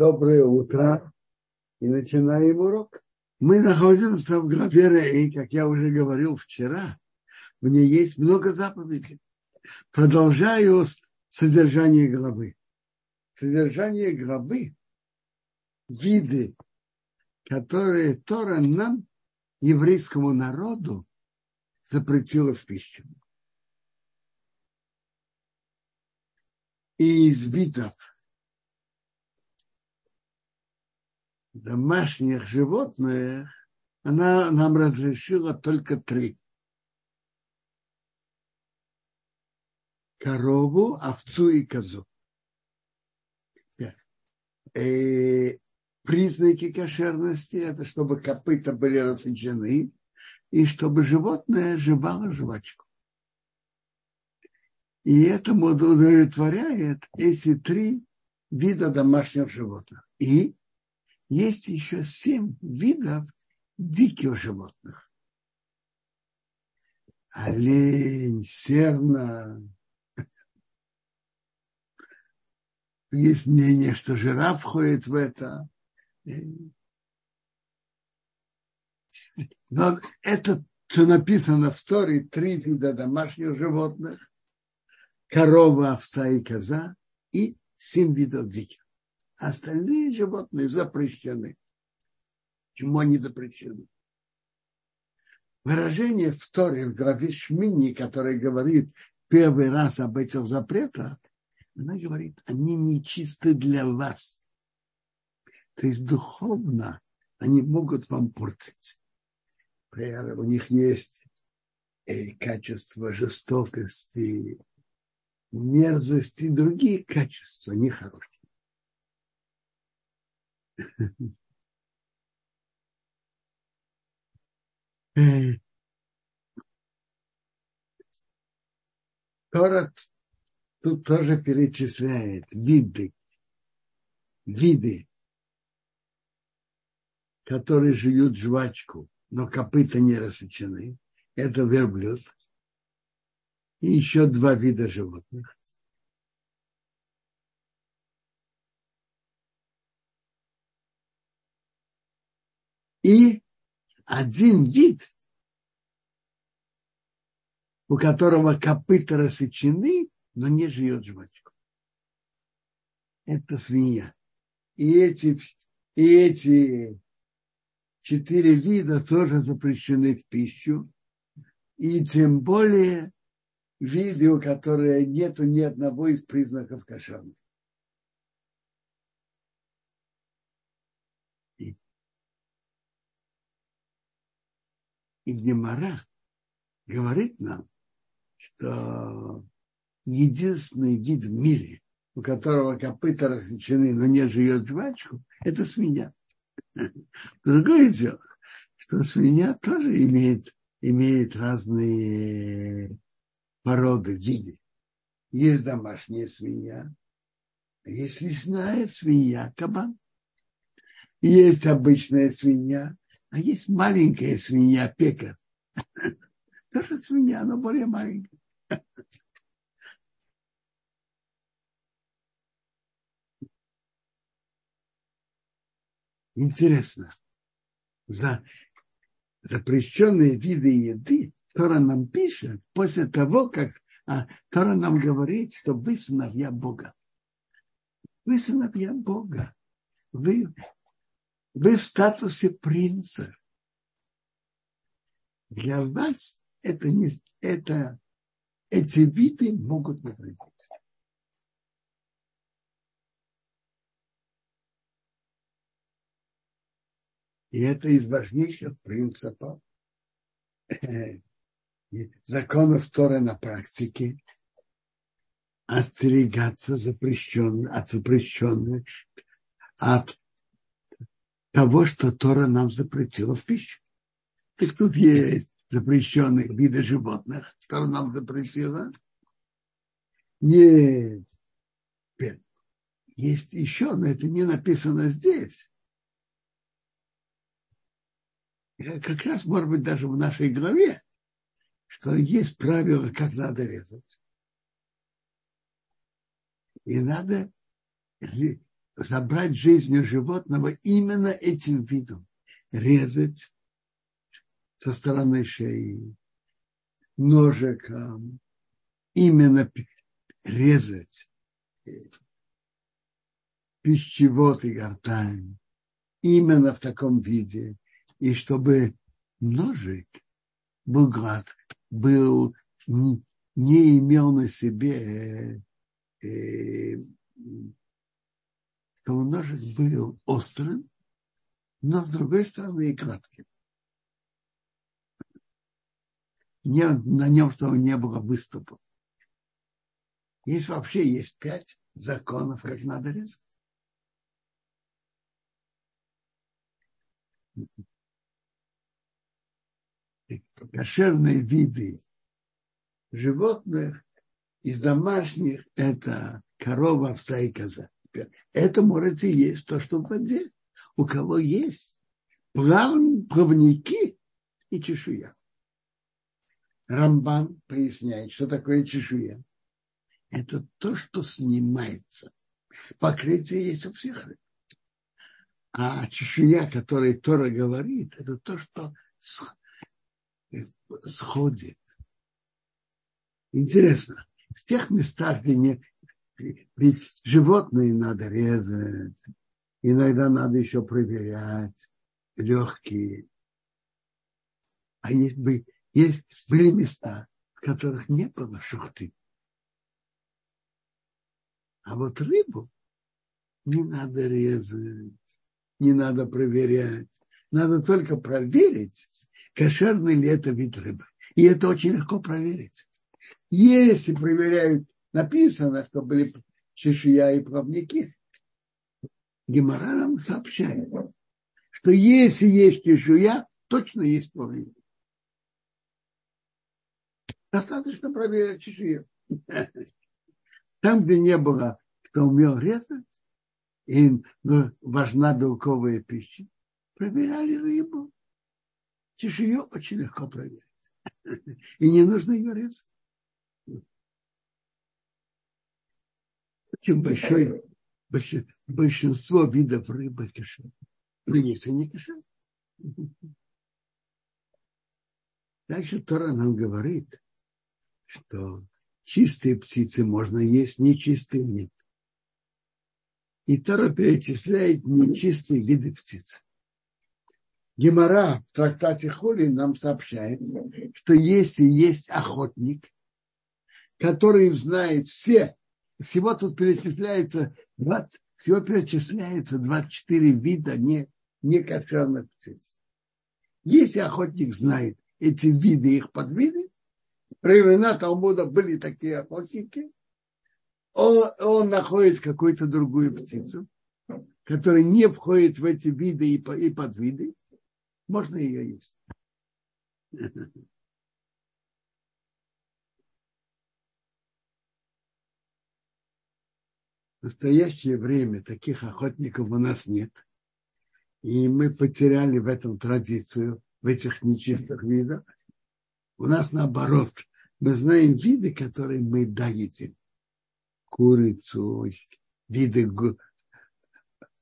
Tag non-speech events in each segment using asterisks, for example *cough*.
Доброе утро. И начинаем урок. Мы находимся в главе Рей, как я уже говорил вчера. В ней есть много заповедей. Продолжаю содержание главы. Содержание главы – виды, которые Тора нам, еврейскому народу, запретила в пищу. И из видов домашних животных она нам разрешила только три. Корову, овцу и козу. И признаки кошерности – это чтобы копыта были рассечены и чтобы животное жевало жвачку. И этому удовлетворяет эти три вида домашних животных. И есть еще семь видов диких животных. Олень, серна. Есть мнение, что жираф входит в это. Но это, что написано в Торе, три вида домашних животных. Корова, овца и коза. И семь видов диких. Остальные животные запрещены. Почему они запрещены? Выражение в Торе, в главе Шмини, которое говорит первый раз об этих запретах, она говорит, они нечисты для вас. То есть духовно они могут вам портить. Например, у них есть и качество жестокости, мерзости, другие качества нехорошие. Тора тут тоже перечисляет виды, виды, которые жуют жвачку, но копыта не рассечены. Это верблюд. И еще два вида животных. И один вид, у которого копыта рассечены, но не живет жвачку. Это свинья. И эти, и эти четыре вида тоже запрещены в пищу. И тем более виды, у которых нету ни одного из признаков кошерности. И Гемора говорит нам, что единственный вид в мире, у которого копыта рассечены, но не живет жвачку, это свинья. *laughs* Другое дело, что свинья тоже имеет, имеет разные породы, виды. Есть домашняя свинья, есть лесная свинья, кабан. Есть обычная свинья, а есть маленькая свинья, пекарь. *laughs* Тоже свинья, но более маленькая. Интересно. За запрещенные виды еды Тора нам пишет после того, как а, Тора нам говорит, что вы сыновья Бога. Вы сыновья Бога. Вы вы в статусе принца. Для вас это не, это, эти виды могут навредить. И это из важнейших принципов законов Торы на практике остерегаться запрещенных, от запрещенных, от того, что Тора нам запретила в пищу. Так тут есть запрещенных виды животных, Тора нам запретила. Нет. Есть еще, но это не написано здесь. Как раз, может быть, даже в нашей главе, что есть правила, как надо резать. И надо забрать жизнь у животного именно этим видом. Резать со стороны шеи, ножиком, именно резать пищевод и гортань. Именно в таком виде, и чтобы ножик был гладкий, был, не, не имел на себе, э, чтобы ножик был острым, но с другой стороны и гладким. Не, на нем, чтобы не было выступов. Есть вообще есть пять законов, как надо резать. кошерные виды животных из домашних – это корова, овца и коза. Это можете есть то, что в воде. У кого есть плав, плавники и чешуя. Рамбан поясняет, что такое чешуя. Это то, что снимается. Покрытие есть у всех рыб. А чешуя, о которой Тора говорит, это то, что сходит. Интересно, в тех местах, где не... Ведь животные надо резать, иногда надо еще проверять, легкие. А есть, бы, есть были места, в которых не было шухты. А вот рыбу не надо резать, не надо проверять. Надо только проверить, кошерный ли это вид рыбы. И это очень легко проверить. Если проверяют, написано, что были чешуя и плавники, Гемора нам сообщает, что если есть чешуя, точно есть плавники. Достаточно проверить чешую. *laughs* Там, где не было, кто умел резать, и важна белковая пища, проверяли рыбу чешую очень легко проверить. *laughs* И не нужно ее резать. Очень большое большинство видов рыбы есть и не кашер. Дальше Тора нам говорит, что чистые птицы можно есть, нечистые нет. И Тора перечисляет нечистые виды птиц. Гемора в трактате Хули нам сообщает, что если есть охотник, который знает все, всего тут перечисляется 20, всего перечисляется 24 вида не, не птиц. Если охотник знает эти виды, их подвиды, времена Талмуда были такие охотники, он, он находит какую-то другую птицу, которая не входит в эти виды и, и подвиды, можно ее есть. В настоящее время таких охотников у нас нет. И мы потеряли в этом традицию, в этих нечистых видах. У нас наоборот. Мы знаем виды, которые мы даете. Курицу, виды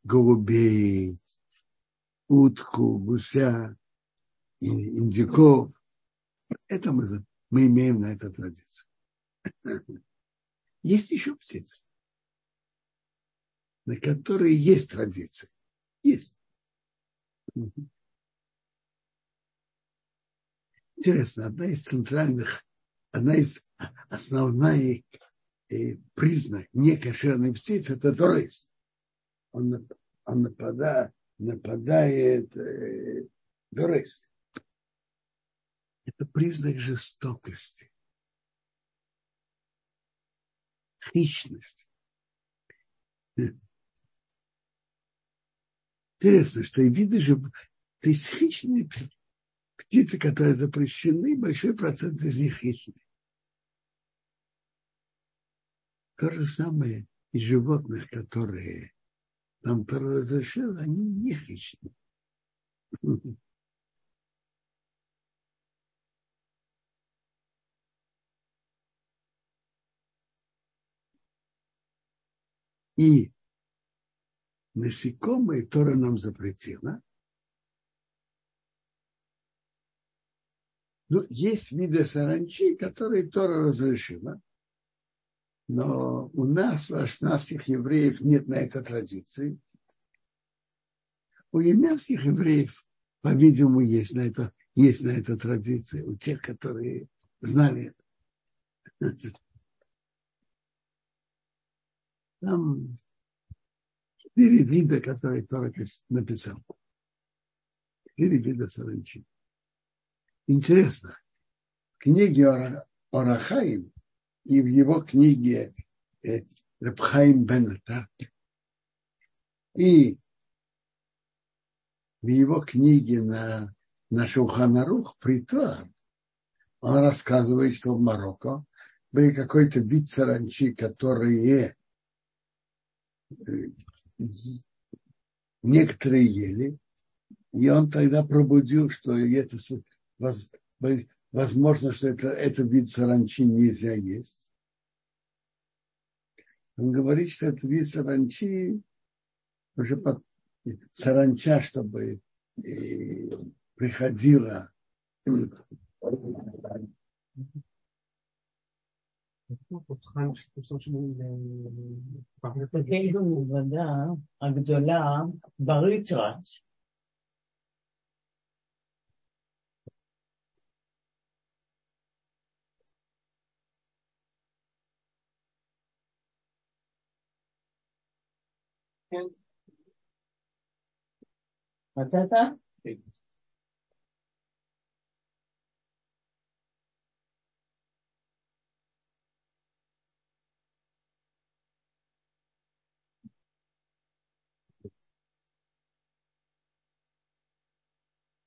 голубей, утку, гуся, индюков. Это мы, мы имеем на это традицию. *laughs* Есть еще птицы, на которые есть традиция. Есть. Интересно, одна из центральных, одна из основных э, признак некошерной птицы – это дорыс. Он, он нападает, нападает э, Дорес. Это признак жестокости. Хищность. Интересно, что и виды же, то есть хищные птицы, которые запрещены, большой процент из них хищные. То же самое и животных, которые там разрешил, они не хищные. И насекомые Тора нам запретила. Ну, есть виды саранчи, которые Тора разрешила. Но у нас, у ашнадских евреев, нет на это традиции. У армянских евреев, по-видимому, есть на это, есть на это традиция. У тех, которые знали это. Там четыре вида, которые Тора написал. Четыре вида саранчи. Интересно, в книге Орахаим и в его книге э, Рабхаим и в его книге на, на Шуханарух Притуар он рассказывает, что в Марокко были какой-то вид саранчи, которые э, некоторые ели, и он тогда пробудил, что это возможно, что это, это вид саранчи нельзя есть. Он говорит, что это вид саранчи уже под, саранча, чтобы כמו פותחן הגדולה בריטרט. כן. מצאת?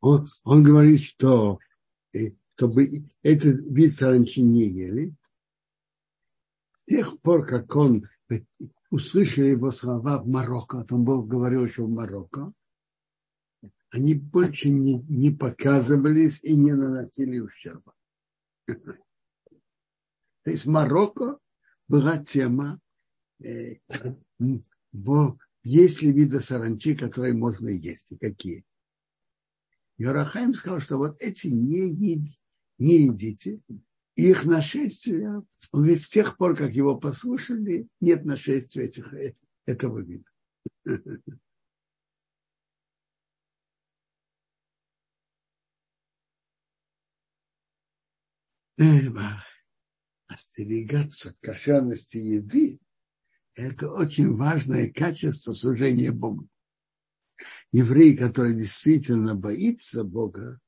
Он, он говорит, что э, чтобы этот вид саранчи не ели, с тех пор, как он э, услышали его слова в Марокко, там был говорил еще в Марокко, они больше не, не показывались и не наносили ущерба. *laughs* То есть Марокко была тема, э, *clears throat* есть ли виды саранчи, которые можно есть, и какие. Ярахаим сказал, что вот эти не, еди, не едите, их нашествие, он говорит, с тех пор, как его послушали, нет нашествия этих, этого вида. Остерегаться кошерности еды – это очень важное качество служения Богу. Еврей, который действительно боится Бога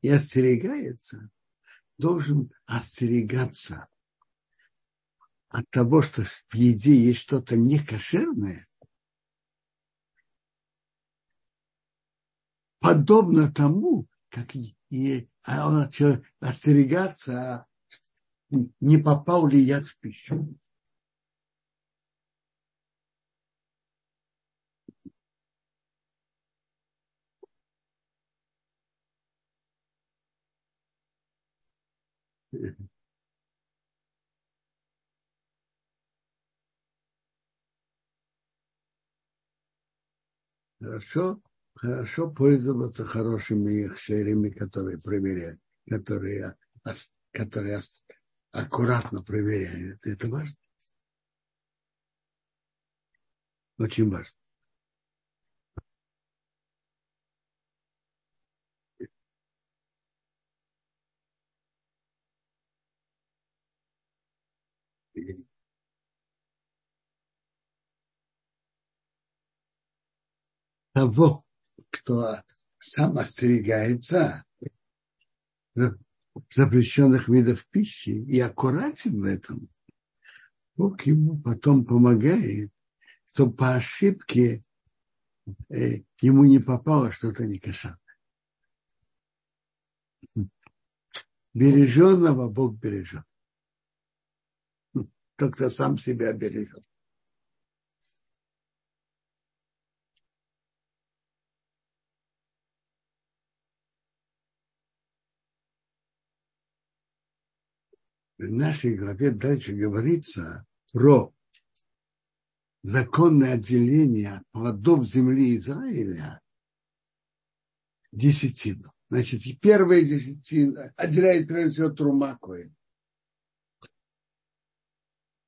и остерегается, должен остерегаться от того, что в еде есть что-то некошерное, подобно тому, как и а он остерегаться, не попал ли яд в пищу. *laughs* Хорошо, хорошо пользоваться хорошими хшерами, которые проверяют, которые, которые аккуратно проверяют. Это важно. Очень важно. Того, кто сам остерегается запрещенных видов пищи и аккуратен в этом, Бог ему потом помогает, что по ошибке э, ему не попало что-то некошерное. Береженного Бог бережет. Тот, кто сам себя бережет. В нашей главе дальше говорится про законное отделение от плодов земли Израиля десятину. Значит, первая десятина отделяет прежде всего трума коин.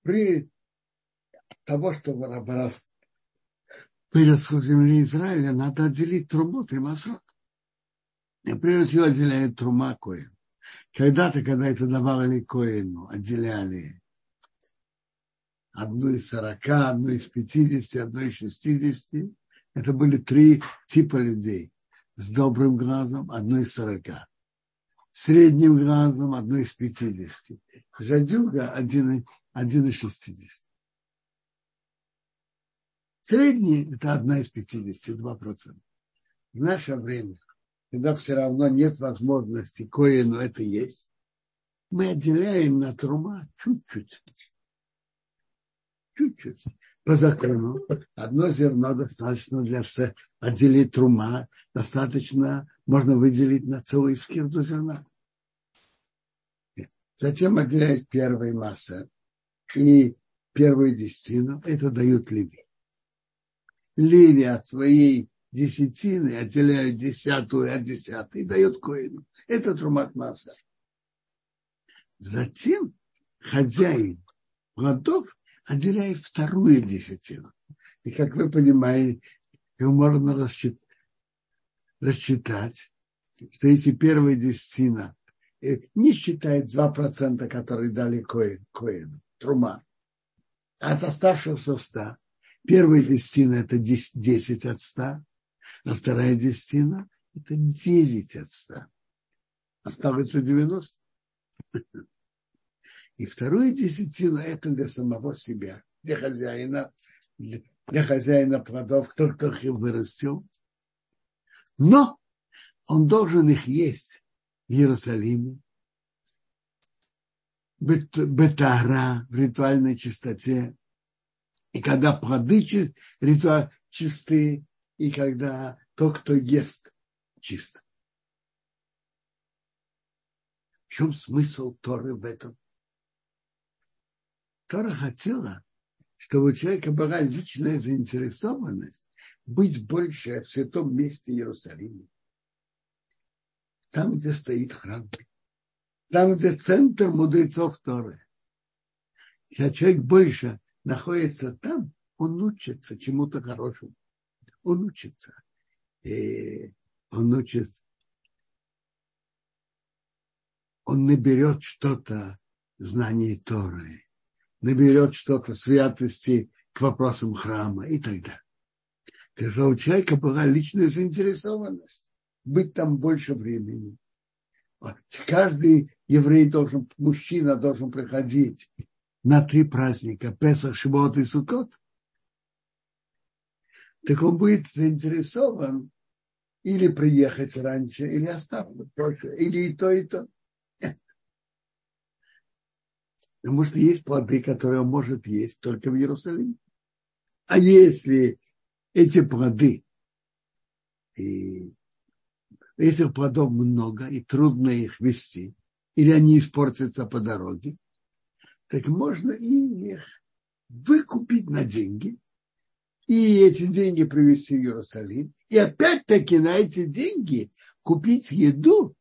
При того, чтобы раз выросла земли Израиля, надо отделить трумот и масрот. И прежде всего отделяют трума. Когда-то, когда это давали коину, отделяли одну из сорока, одну из пятидесяти, одну из шестидесяти. Это были три типа людей. С добрым глазом одну из сорока. Средним глазом одну из пятидесяти. Жадюга один, один из шестидесяти. Средний – это одна из пятидесяти, два процента. В наше время, когда все равно нет возможности коину это есть, мы отделяем на трума чуть-чуть чуть-чуть. По закону одно зерно достаточно для отделить трума, достаточно можно выделить на целый скирду зерна. Затем отделяют первый масса и первую десятину, это дают Ливи. Ливи от своей десятины отделяют десятую от десятой и дают коину. Это трумат масса. Затем хозяин плодов отделяет вторую десятину. И как вы понимаете, его можно рассчитать, что если первая десятина э, не считает 2%, которые дали Коин, Коин Трума, а от оставшихся 100, первая десятина это 10, 10 от 100, а вторая десятина это 9 от 100. Осталось 90. И вторую десятину это для самого себя, для хозяина, для, хозяина плодов, кто, их вырастил. Но он должен их есть в Иерусалиме, бетара в ритуальной чистоте, и когда плоды чист, ритуал, чистые, и когда тот, кто ест, чисто. В чем смысл Торы в этом? Тора хотела, чтобы у человека была личная заинтересованность быть больше в святом месте Иерусалима. Там, где стоит храм. Там, где центр мудрецов Торы. Когда человек больше находится там, он учится чему-то хорошему. Он учится. И он учится. Он наберет что-то знаний Торы наберет что-то святости к вопросам храма и так далее. Так что у человека была личная заинтересованность быть там больше времени. Каждый еврей должен, мужчина должен приходить на три праздника, Песах, Шивот и Сукот. Так он будет заинтересован или приехать раньше, или остаться позже, или и то, и то. Потому что есть плоды, которые он может есть только в Иерусалиме. А если эти плоды, и этих плодов много, и трудно их вести, или они испортятся по дороге, так можно и их выкупить на деньги, и эти деньги привезти в Иерусалим, и опять-таки на эти деньги купить еду,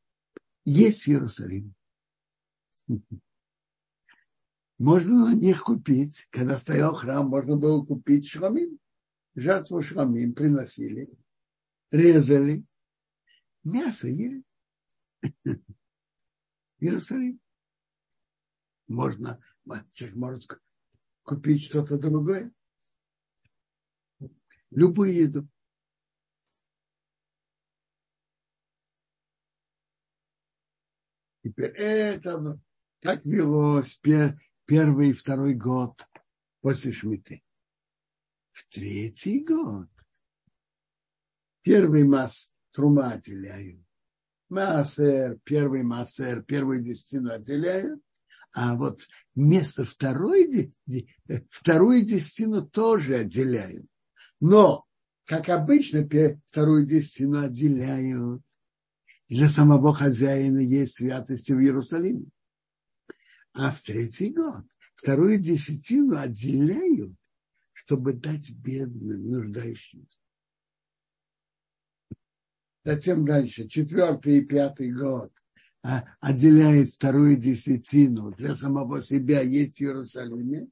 есть в Иерусалиме. можно на них купить. Когда стоял храм, можно было купить шрамим. Жертву шрамим приносили, резали, мясо ели. *laughs* Иерусалим. Можно, человек может купить что-то другое. Любую еду. Теперь это так велось первый и второй год после Шмиты. В третий год первый масс трума отделяю. Массер, первый массер, первую десятину отделяю. А вот вместо второй, вторую десятину тоже отделяю. Но, как обычно, вторую десятину отделяют. Для самого хозяина есть святости в Иерусалиме. А в третий год вторую десятину отделяют, чтобы дать бедным, нуждающимся. Затем дальше, четвертый и пятый год а, отделяет вторую десятину для самого себя есть в Иерусалиме,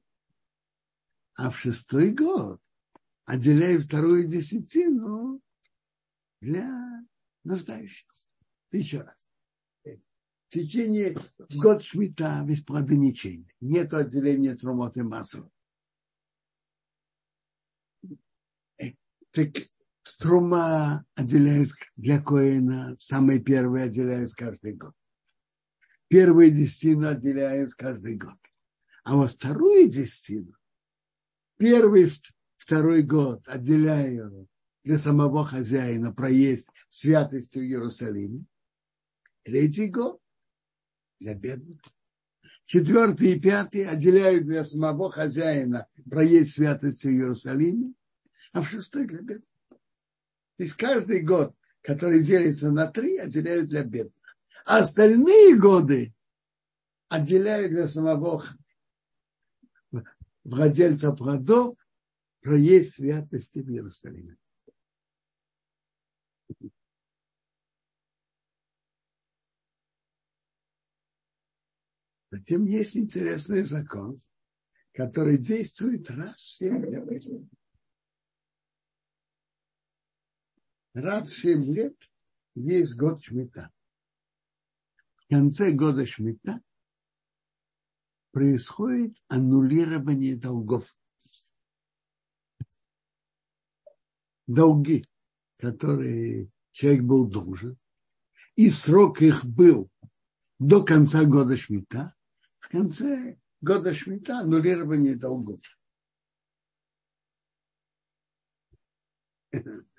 а в шестой год отделяет вторую десятину для нуждающихся. Еще раз. В течение год шмита без ограничений. Нет отделения трумот и массов. Так Трума отделяют для Коина, самые первые отделяют каждый год. Первые десятину отделяют каждый год. А вот вторую десятину, первый, второй год отделяют для самого хозяина проезд святости в Иерусалиме. Третий год для бедных. Четвертый и пятый отделяют для самого хозяина проезд святости в Иерусалиме, а в шестой для бедных. То есть каждый год, который делится на три, отделяют для бедных. А остальные годы отделяют для самого владельца плодов проезд святости в Иерусалиме. Затем есть интересный закон, который действует раз в семь лет раз в 7 лет есть год Шмита. В конце года Шмита происходит аннулирование долгов. Долги, которые человек был должен, и срок их был до конца года Шмита, в конце года Шмита аннулирование долгов. *laughs*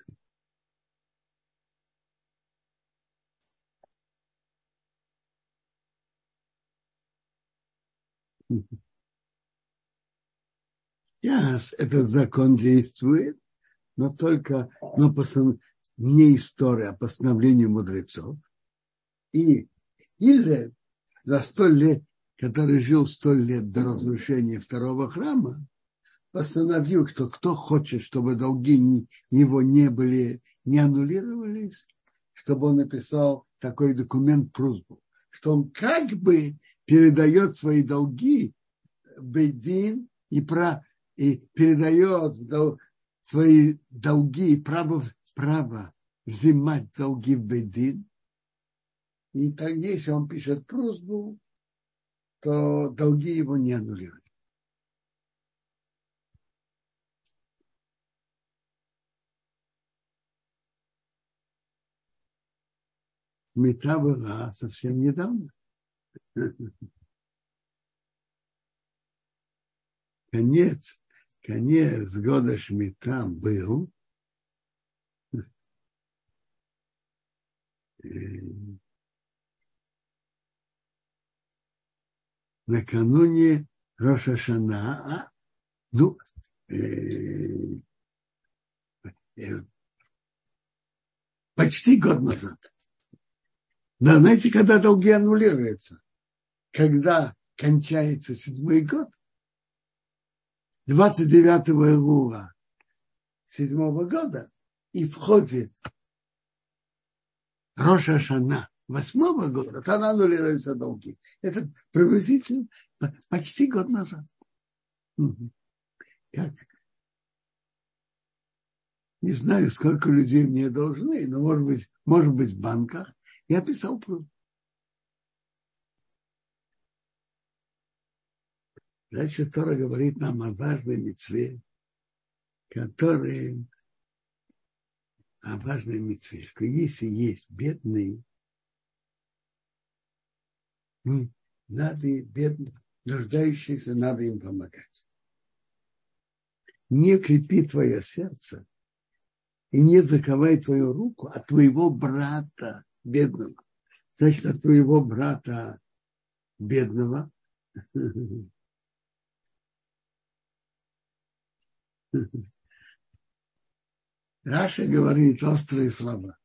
Сейчас этот закон действует, но только но по, не история, а постановлению мудрецов. И или за сто лет, который жил сто лет до разрушения второго храма, постановил, что кто хочет, чтобы долги не, его не были, не аннулировались, чтобы он написал такой документ просьбу, что он как бы передает свои долги Бейдин и, про, и передает свои долги и право, право взимать долги в Бейдин. И так если он пишет просьбу, то долги его не аннулируют. Мета была совсем недавно. *laughs* Конец, конец года Шмита был накануне Роша Шана, а, ну, э, э, почти год назад. Да, знаете, когда долги аннулируются? когда кончается седьмой год, 29 июля седьмого года, и входит Роша Шана восьмого года, тогда аннулируются долги. Это приблизительно почти год назад. Как? Не знаю, сколько людей мне должны, но может быть, может быть в банках. Я писал просьбу. Дальше Тора говорит нам о важной мецве, который о важной мецве, что если есть бедный, надо бедным, нуждающимся, надо им помогать. Не крепи твое сердце и не заковай твою руку от твоего брата бедного. Значит, от твоего брата бедного *laughs* *laughs* Раша говорит острые слова.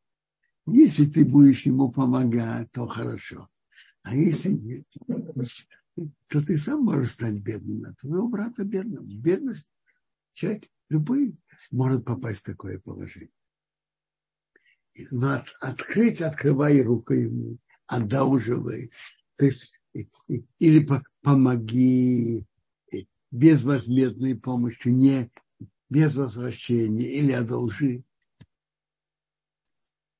Если ты будешь ему помогать, то хорошо. А если нет, то ты сам можешь стать бедным. А твоего брата бедным. Бедность Человек, любой, может попасть в такое положение. Но от, открыть, открывай руку ему, одалживай. То есть, или по, помоги безвозмездной помощью, не без возвращения или одолжи.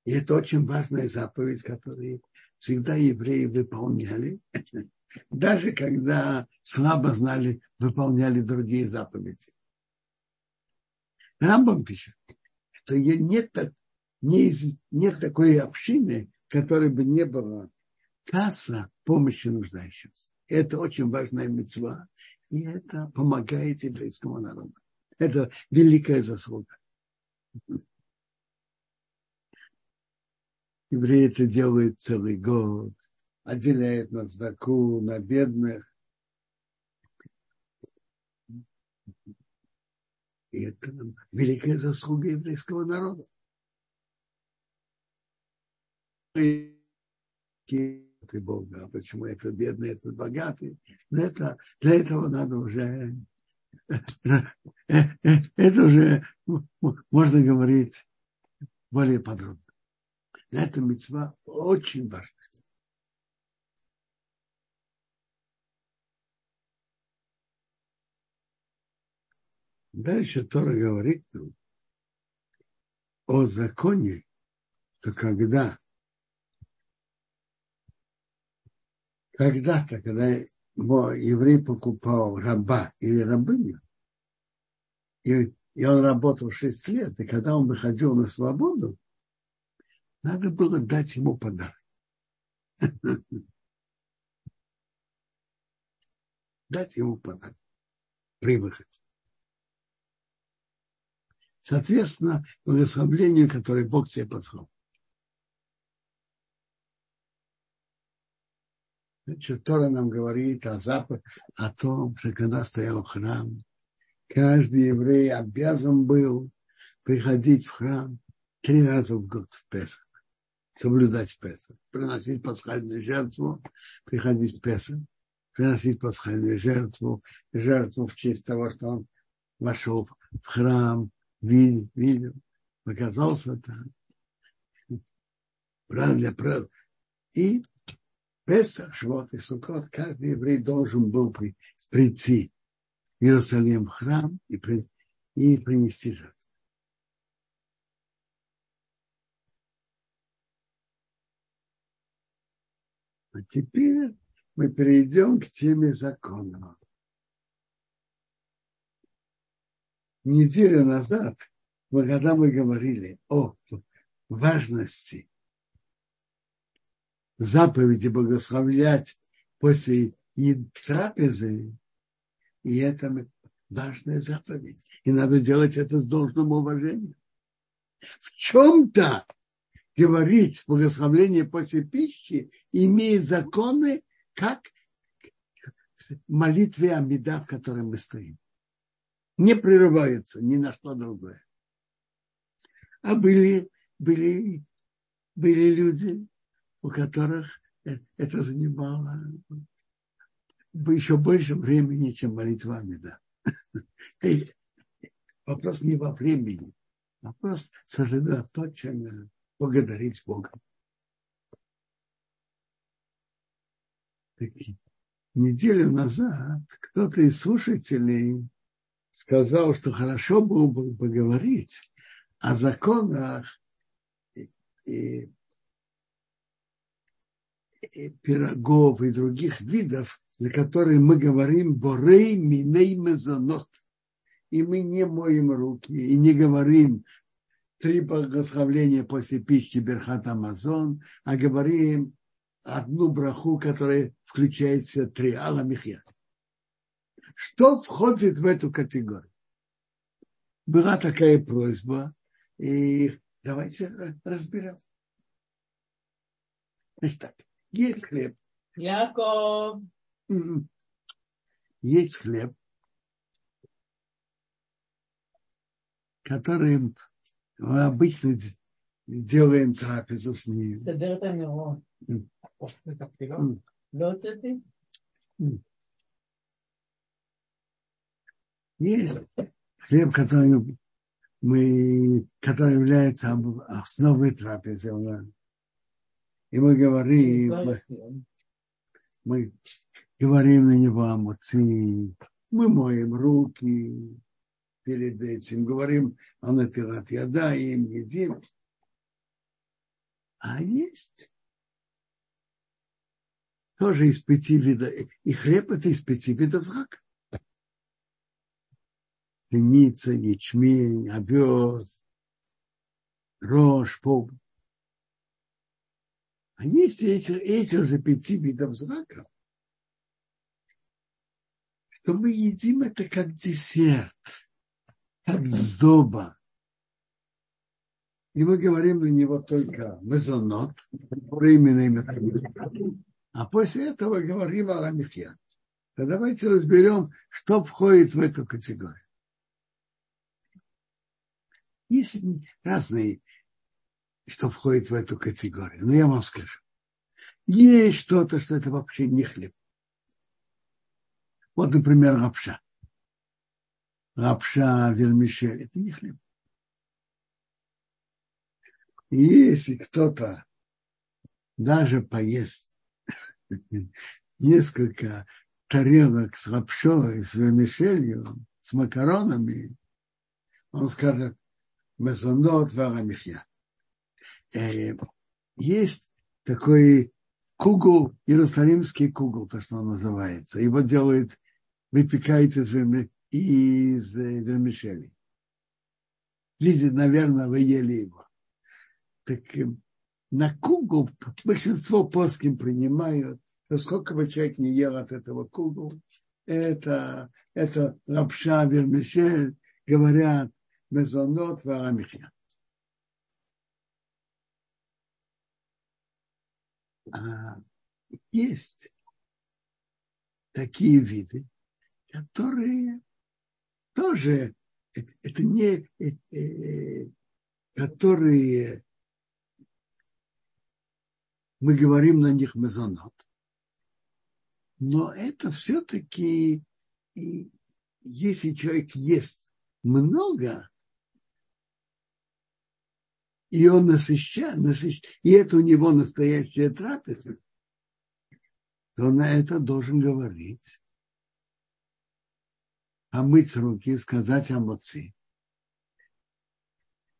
И это очень важная заповедь, которую всегда евреи выполняли, *laughs* даже когда слабо знали, выполняли другие заповеди. Рамбам пишет, что нет, нет, такой общины, которой бы не было касса помощи нуждающимся. Это очень важная мецва, и это помогает еврейскому народу. Это великая заслуга. Евреи это делают целый год, отделяют на знаку, на бедных. И это великая заслуга еврейского народа. И Бога, а почему это бедный, это богатый. Но это, для этого надо уже, это уже можно говорить более подробно. Эта мецва очень важна. Дальше Тора говорит нам о законе, что когда когда-то, когда еврей покупал раба или рабыню, и, и он работал 6 лет, и когда он выходил на свободу, надо было дать ему подарок. *laughs* Дать ему подарок при выходе. Соответственно, благословлению, которое Бог тебе послал. Значит, Тора нам говорит о, запад, о том, что когда стоял храм, каждый еврей обязан был приходить в храм три раза в год в Песах соблюдать Песах, приносить пасхальную жертву, приходить в Песах, приносить пасхальную жертву, жертву в честь того, что он вошел в храм, видел, видел оказался там. Правда, правда. И Песах, Швот и Сукот, каждый еврей должен был прийти в Иерусалим в храм и, при, и принести жертву. А теперь мы перейдем к теме закона. Неделю назад, когда мы говорили о важности заповеди благословлять после трапезы, и это важная заповедь. И надо делать это с должным уважением. В чем-то говорить благословление после пищи имеет законы, как в молитве Амида, в которой мы стоим. Не прерывается ни на что другое. А были, были, были люди, у которых это занимало еще больше времени, чем молитва Амида. *laughs* Вопрос не во времени, вопрос сосредоточен благодарить Бога. Неделю назад кто-то из слушателей сказал, что хорошо было бы поговорить о законах и пирогов и других видов, за которые мы говорим «борей миней мезонот». И мы не моем руки и не говорим три благословления после пищи Берхат Амазон, а говорим одну браху, которая включает в себя три Алла Михья. Что входит в эту категорию? Была такая просьба, и давайте разберем. Значит так, есть хлеб. Яков. М-м. Есть хлеб, который мы обычно делаем трапезу с ним. Есть хлеб, который мы, который является основой трапезы. И мы говорим, мы говорим на него амуци, мы моем руки перед этим, говорим о натират ядаем, едим. А есть тоже из пяти видов, и хлеб это из пяти видов зрака. Пшеница, ячмень, овес, рожь, пол. А есть эти, эти же пяти видов зраков, что мы едим это как десерт, как сдоба. И мы говорим на него только мезонот, временно имя. А после этого говорим о ламихе. То давайте разберем, что входит в эту категорию. Есть разные, что входит в эту категорию. Но я вам скажу. Есть что-то, что это вообще не хлеб. Вот, например, лапша. Лапша, вермишель. Это не хлеб. И если кто-то даже поест *laughs* несколько тарелок с лапшой, с вермишелью, с макаронами, он скажет, мезонот варамихья. Есть такой кугл, иерусалимский кугл, то, что он называется. Его делают, выпекают из, из э, вермишели. Лизи, наверное, вы ели его. Так э, на кугл большинство плоским принимают, что сколько бы человек не ел от этого кугл, это, это лапша, вермишель, говорят, мезонот варамихья. А есть такие виды, которые тоже это не э, э, которые мы говорим на них мезонот, но это все-таки если человек ест много, и он насыщает, насыщ... и это у него настоящая трапеза, то на это должен говорить, а мыть руки, сказать амоци.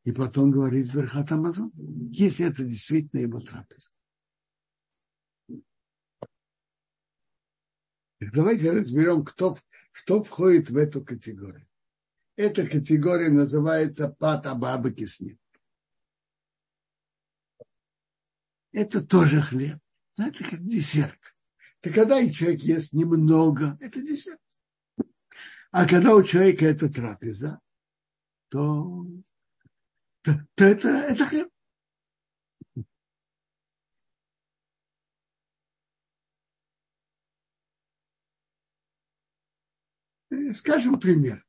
И потом говорить Верхат Амазон, если это действительно его трапеза. Так давайте разберем, кто, что входит в эту категорию. Эта категория называется Пат Абаба Киснит. Это тоже хлеб. Знаете, как десерт. Так когда человек ест немного, это десерт. А когда у человека это трапеза, то, то, то это, это хлеб. Скажем пример.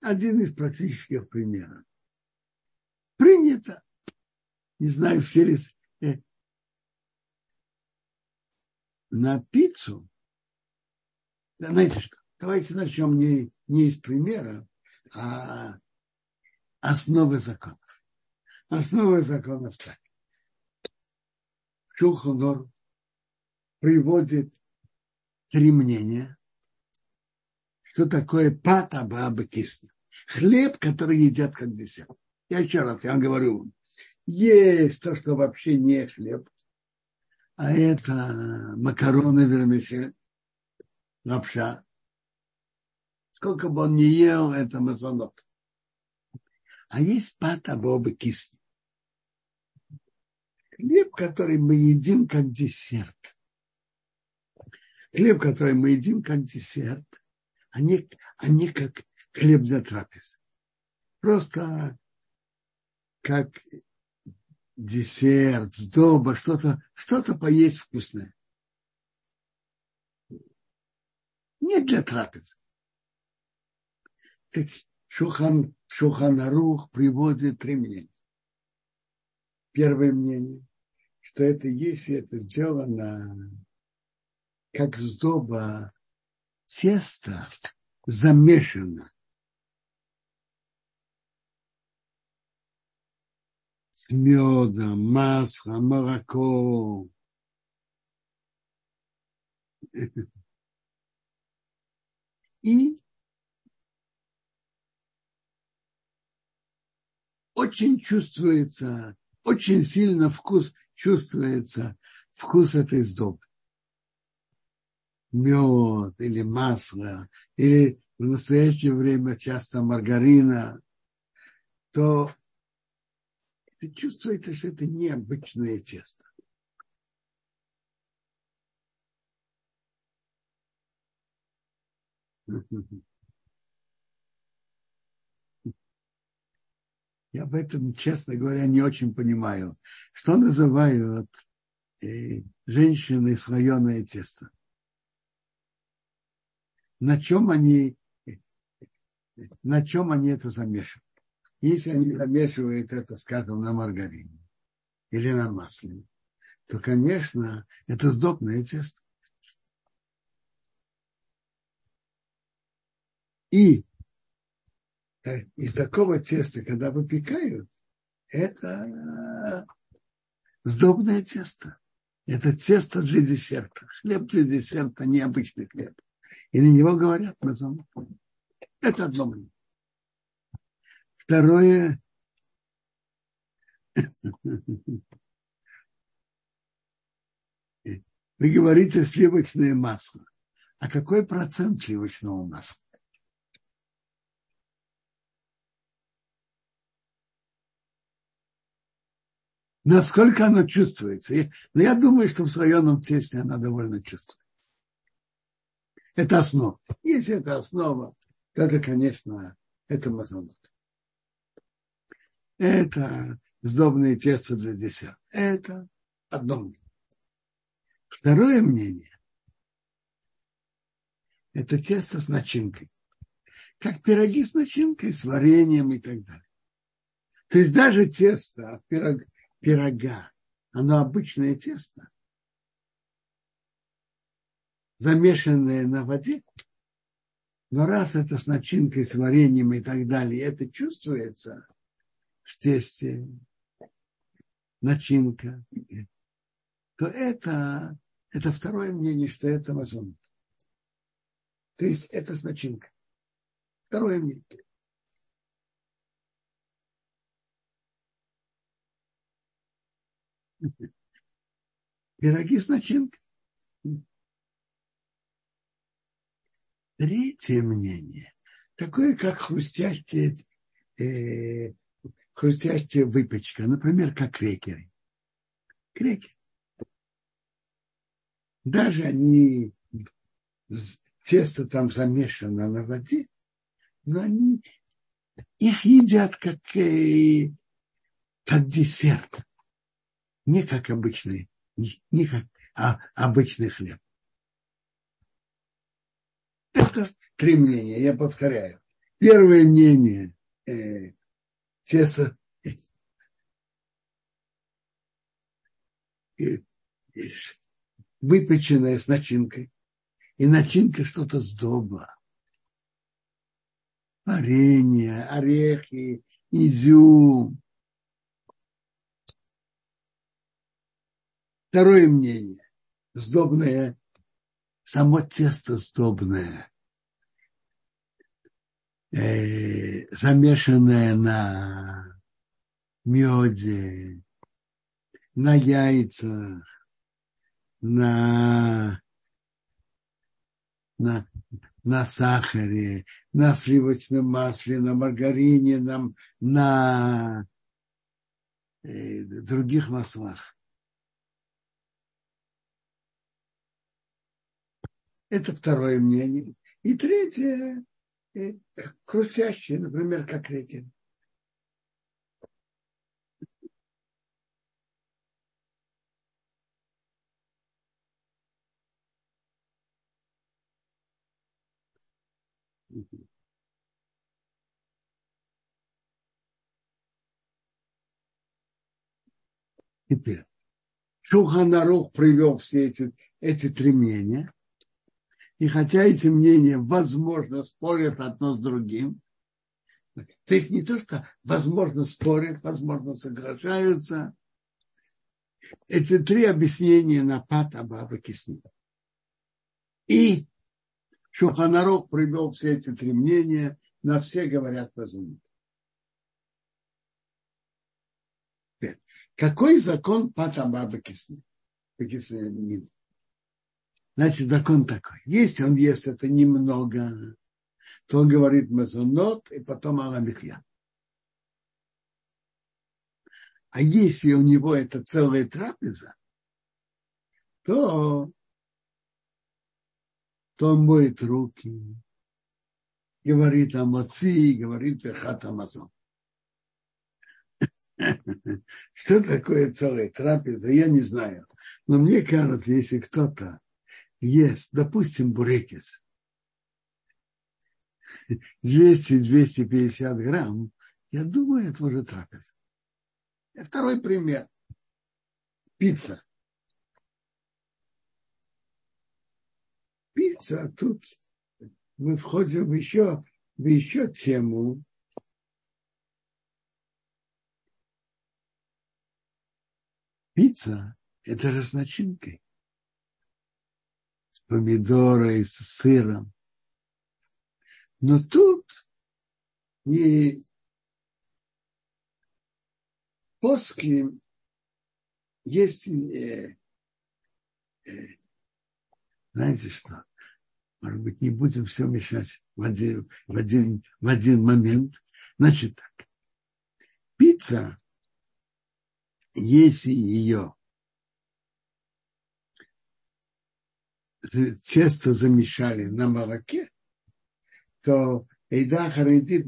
Один из практических примеров. Принято, не знаю, все ли на пиццу, знаете что, давайте начнем не, не из примера, а основы законов. Основы законов так. Шулханор приводит три мнения, что такое пата баба кисна. Хлеб, который едят как десерт. Я еще раз, я говорю вам, есть то, что вообще не хлеб, а это макароны вермишель, лапша. Сколько бы он ни ел, это мазонот. А есть пата боба кисни. Хлеб, который мы едим как десерт. Хлеб, который мы едим как десерт, а не, а не как хлеб для трапез. Просто как десерт, сдоба, что-то что поесть вкусное. Не для трапезы. Так Шухан, Шуханарух приводит три мнения. Первое мнение, что это если это сделано как сдоба теста замешано с медом, маслом, молоком. И очень чувствуется, очень сильно вкус чувствуется, вкус этой сдобы. Мед или масло, или в настоящее время часто маргарина, то это чувствуется, что это необычное тесто. Я об этом, честно говоря, не очень понимаю. Что называют э, женщины слоеное тесто? На чем они, на чем они это замешивают? Если они замешивают это, скажем, на маргарине или на масле, то, конечно, это сдобное тесто. И Э, из такого теста, когда выпекают, это сдобное тесто. Это тесто для десерта. Хлеб для десерта, необычный хлеб. И на него говорят мазон. Это одно мнение. Второе. Вы говорите сливочное масло. А какой процент сливочного масла? насколько оно чувствуется. Но я думаю, что в слоеном тесте она довольно чувствует. Это основа. Если это основа, то это, конечно, это мазонот. Это сдобное тесто для десерта. Это одно мнение. Второе мнение – это тесто с начинкой. Как пироги с начинкой, с вареньем и так далее. То есть даже тесто пирог, пирога, оно обычное тесто, замешанное на воде, но раз это с начинкой, с вареньем и так далее, это чувствуется в тесте, начинка, то это, это второе мнение, что это мазон. То есть это с начинкой. Второе мнение. Пироги с начинкой. Третье мнение, такое как хрустящая, э, хрустящая выпечка, например, как крекеры. Крекеры. Даже они, тесто там замешано на воде, но они их едят как, э, как десерт не как обычный, не, не как а, обычный хлеб. Это три мнения, я повторяю. Первое мнение э, тесто э, выпеченное с начинкой. И начинка что-то сдоба. Варенье, орехи, изюм, Второе мнение. Сдобное, само тесто сдобное, э, замешанное на меде, на яйцах, на, на, на сахаре, на сливочном масле, на маргарине, на, на э, других маслах. Это второе мнение. И третье, хрустящее, например, как ретин. Теперь, Шуханарух привел все эти, эти три мнения. И хотя эти мнения, возможно, спорят одно с другим, То есть не то, что возможно спорят, возможно соглашаются. Эти три объяснения на Пат Абаба Кисни. И Шуханарох привел все эти три мнения, на все говорят Мазунит. Какой закон Пат Абаба Кисни? Значит, закон такой. Если он ест это немного, то он говорит мазонот и потом аламихья. А если у него это целая трапеза, то, то он моет руки, говорит о моци, говорит верхат амазон. *laughs* Что такое целая трапеза, я не знаю. Но мне кажется, если кто-то ест, допустим, бурекис, 200-250 грамм, я думаю, это уже трапеза. И второй пример. Пицца. Пицца, тут мы входим еще, в еще тему. Пицца – это же с начинкой. С помидорой, с сыром. Но тут не после есть, э, э, знаете что, может быть, не будем все мешать в один, в один, в один момент. Значит так, пицца, если ее тесто замешали на молоке, то Эйда Харидит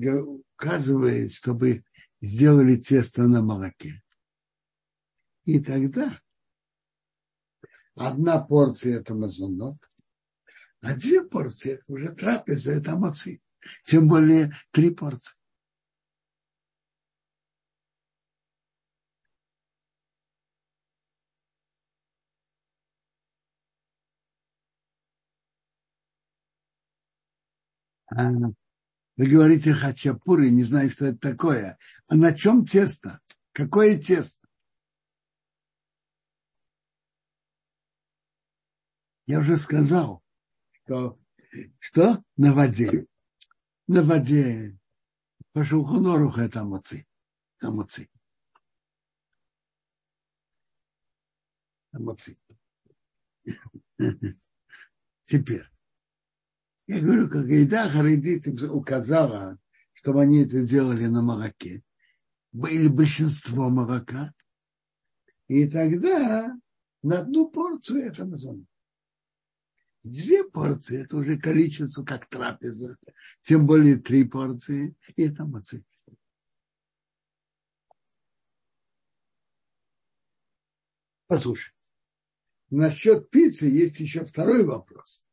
указывает, чтобы сделали тесто на молоке. И тогда одна порция это мазонот, а две порции это уже трапеза, это мацы. Тем более три порции. Вы говорите хачапуры, не знаю, что это такое. А на чем тесто? Какое тесто? Я уже сказал, что, что на воде. На воде. По шухунорух это. Это моци. Моци. Теперь. Я говорю, как еда Харидит указала, чтобы они это делали на молоке. Или большинство молока. И тогда на одну порцию это мазон. Две порции – это уже количество, как трапеза. Тем более три порции – и это мацы. Послушай, насчет пиццы есть еще второй вопрос.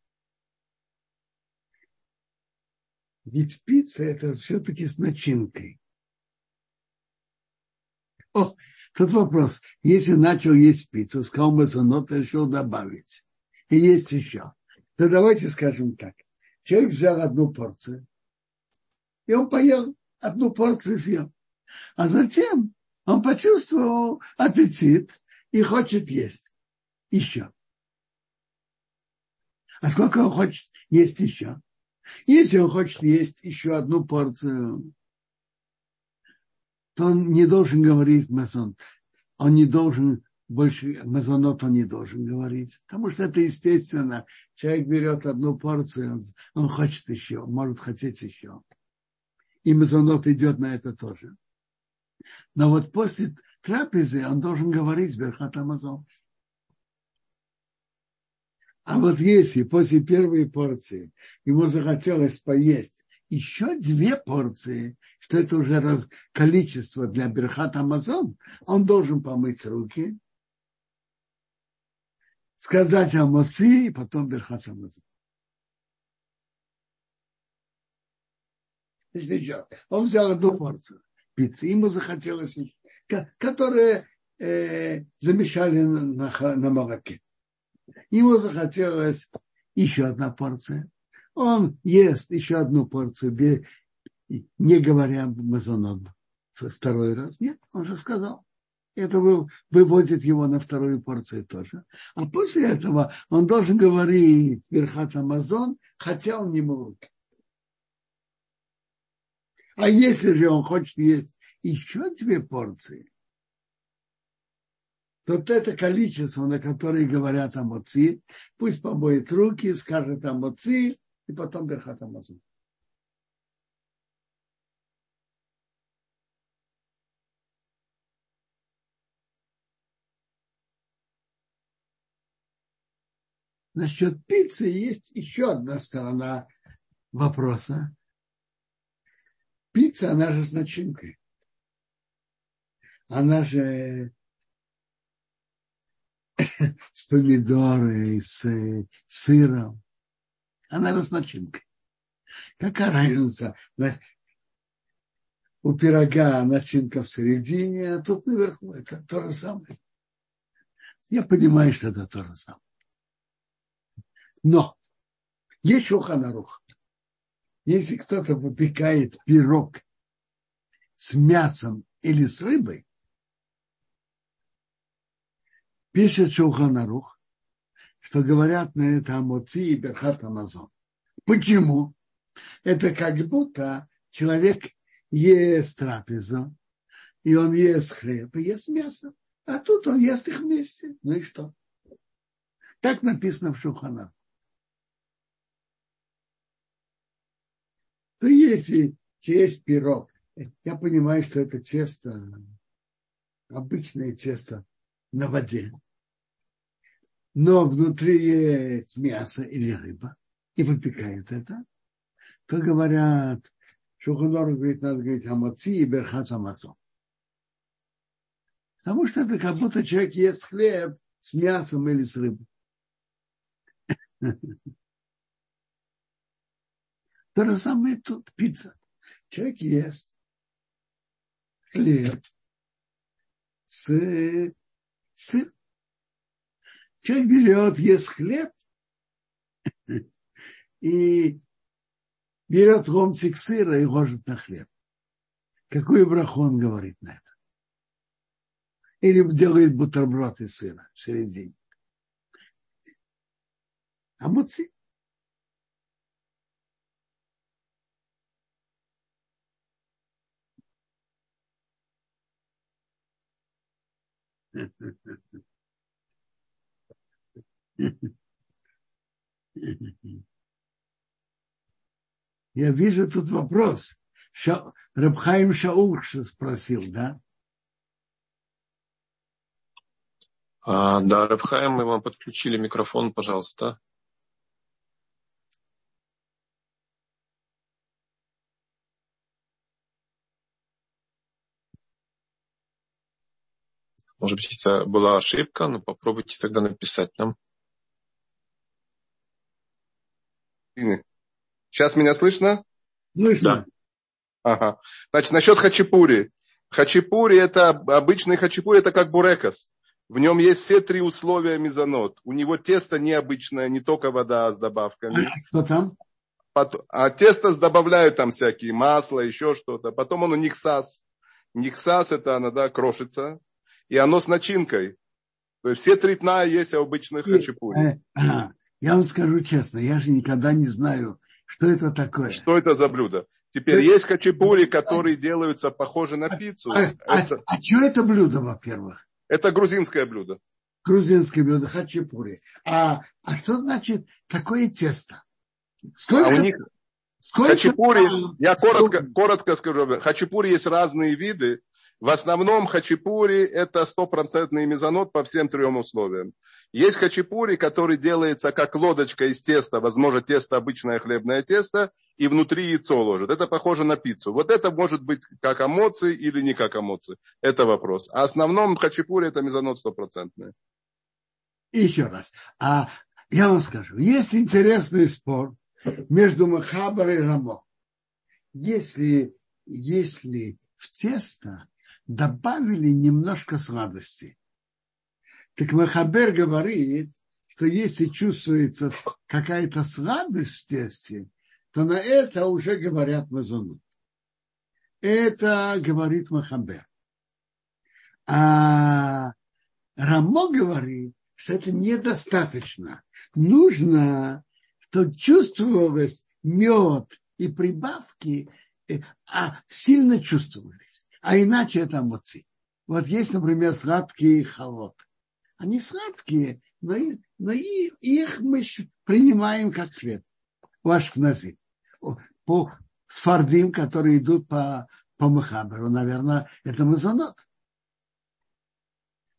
Ведь пицца это все-таки с начинкой. О, тут вопрос. Если начал есть пиццу, сказал ты решил добавить. И есть еще. То давайте скажем так. Человек взял одну порцию, и он поел одну порцию съел. А затем он почувствовал аппетит и хочет есть еще. А сколько он хочет есть еще? Если он хочет есть еще одну порцию, то он не должен говорить мазон. Он не должен больше мазонот он не должен говорить, потому что это естественно. Человек берет одну порцию, он хочет еще, может хотеть еще. И мазонот идет на это тоже. Но вот после трапезы он должен говорить Берхат Амазон. А вот если после первой порции ему захотелось поесть еще две порции, что это уже раз, количество для Берхат Амазон, он должен помыть руки, сказать Амоци и потом Берхат Амазон. Он взял одну порцию пиццы, ему захотелось, которые э, замешали на, на, на молоке. Ему захотелось еще одна порция. Он ест еще одну порцию не говоря мазонот второй раз. Нет, он же сказал. Это выводит его на вторую порцию тоже. А после этого он должен говорить Верхат Амазон, хотя он не мог. А если же он хочет есть еще две порции, вот это количество, на которое говорят Амоци, пусть помоет руки, скажет Амоци, и потом Берхат Амазон. Насчет пиццы есть еще одна сторона вопроса. Пицца, она же с начинкой. Она же *laughs* с помидорой, с сыром. Она же с начинкой. Какая разница? У пирога начинка в середине, а тут наверху. Это то же самое. Я понимаю, что это то же самое. Но есть шуханарух. Если кто-то выпекает пирог с мясом или с рыбой, пишет Шуханарух, что говорят на это Амоци и Берхат Амазон. Почему? Это как будто человек ест трапезу, и он ест хлеб, и ест мясо. А тут он ест их вместе. Ну и что? Так написано в Шуханах. то если есть пирог, я понимаю, что это тесто, обычное тесто на воде, но внутри есть мясо или рыба, и выпекают это, то говорят, Шуханор говорит, надо говорить амоци и берхат амазон. Потому что это как будто человек ест хлеб с мясом или с рыбой. *laughs* То же самое тут, пицца. Человек ест хлеб с сыр. Человек берет, ест хлеб *laughs* и берет ломтик сыра и ложит на хлеб. Какой браху он говорит на это? Или делает бутерброд из сыра в середине. А муци *laughs* Я вижу тут вопрос. Ша... Рабхаим Шаул спросил, да? А, да, Рабхаим, мы вам подключили микрофон, пожалуйста. Может быть, это была ошибка, но попробуйте тогда написать нам. Сейчас меня слышно? Слышно. Да. Ага. Значит, насчет хачапури. Хачапури это обычный хачапури, это как бурекос. В нем есть все три условия мизанот. У него тесто необычное, не только вода а с добавками. А что там? А тесто добавляют там всякие масла, еще что-то. Потом он никсас. Никсас это она, да, крошится и оно с начинкой. То есть все три тна есть обычных хачапури. Э, я вам скажу честно, я же никогда не знаю, что это такое. Что это за блюдо? Теперь это... есть хачапури, которые делаются похожи на пиццу. А, а это... а, а что это блюдо, во-первых? Это грузинское блюдо. Грузинское блюдо, хачапури. А, а что значит такое тесто? Сколько, а у них сколько хачапури, я коротко, коротко скажу, хачапури есть разные виды, в основном хачапури это стопроцентный мезонот по всем трем условиям. Есть хачапури, который делается как лодочка из теста, возможно, тесто обычное хлебное тесто, и внутри яйцо ложат. Это похоже на пиццу. Вот это может быть как эмоции или не как эмоции. Это вопрос. А основном хачапури это мезонот стопроцентный. Еще раз. А я вам скажу, есть интересный спор между Махабар и Рамо. Если, если в тесто добавили немножко сладости. Так Махабер говорит, что если чувствуется какая-то сладость в тесте, то на это уже говорят мазонут. Это говорит Махабер. А Рамо говорит, что это недостаточно. Нужно, чтобы чувствовалось мед и прибавки, э, а сильно чувствовались. А иначе это амоци. Вот есть, например, сладкие холод. Они сладкие, но, но и, их мы принимаем как хлеб. У Ашкнази. По сфардим, которые идут по, по Махаберу, наверное, это мазонот.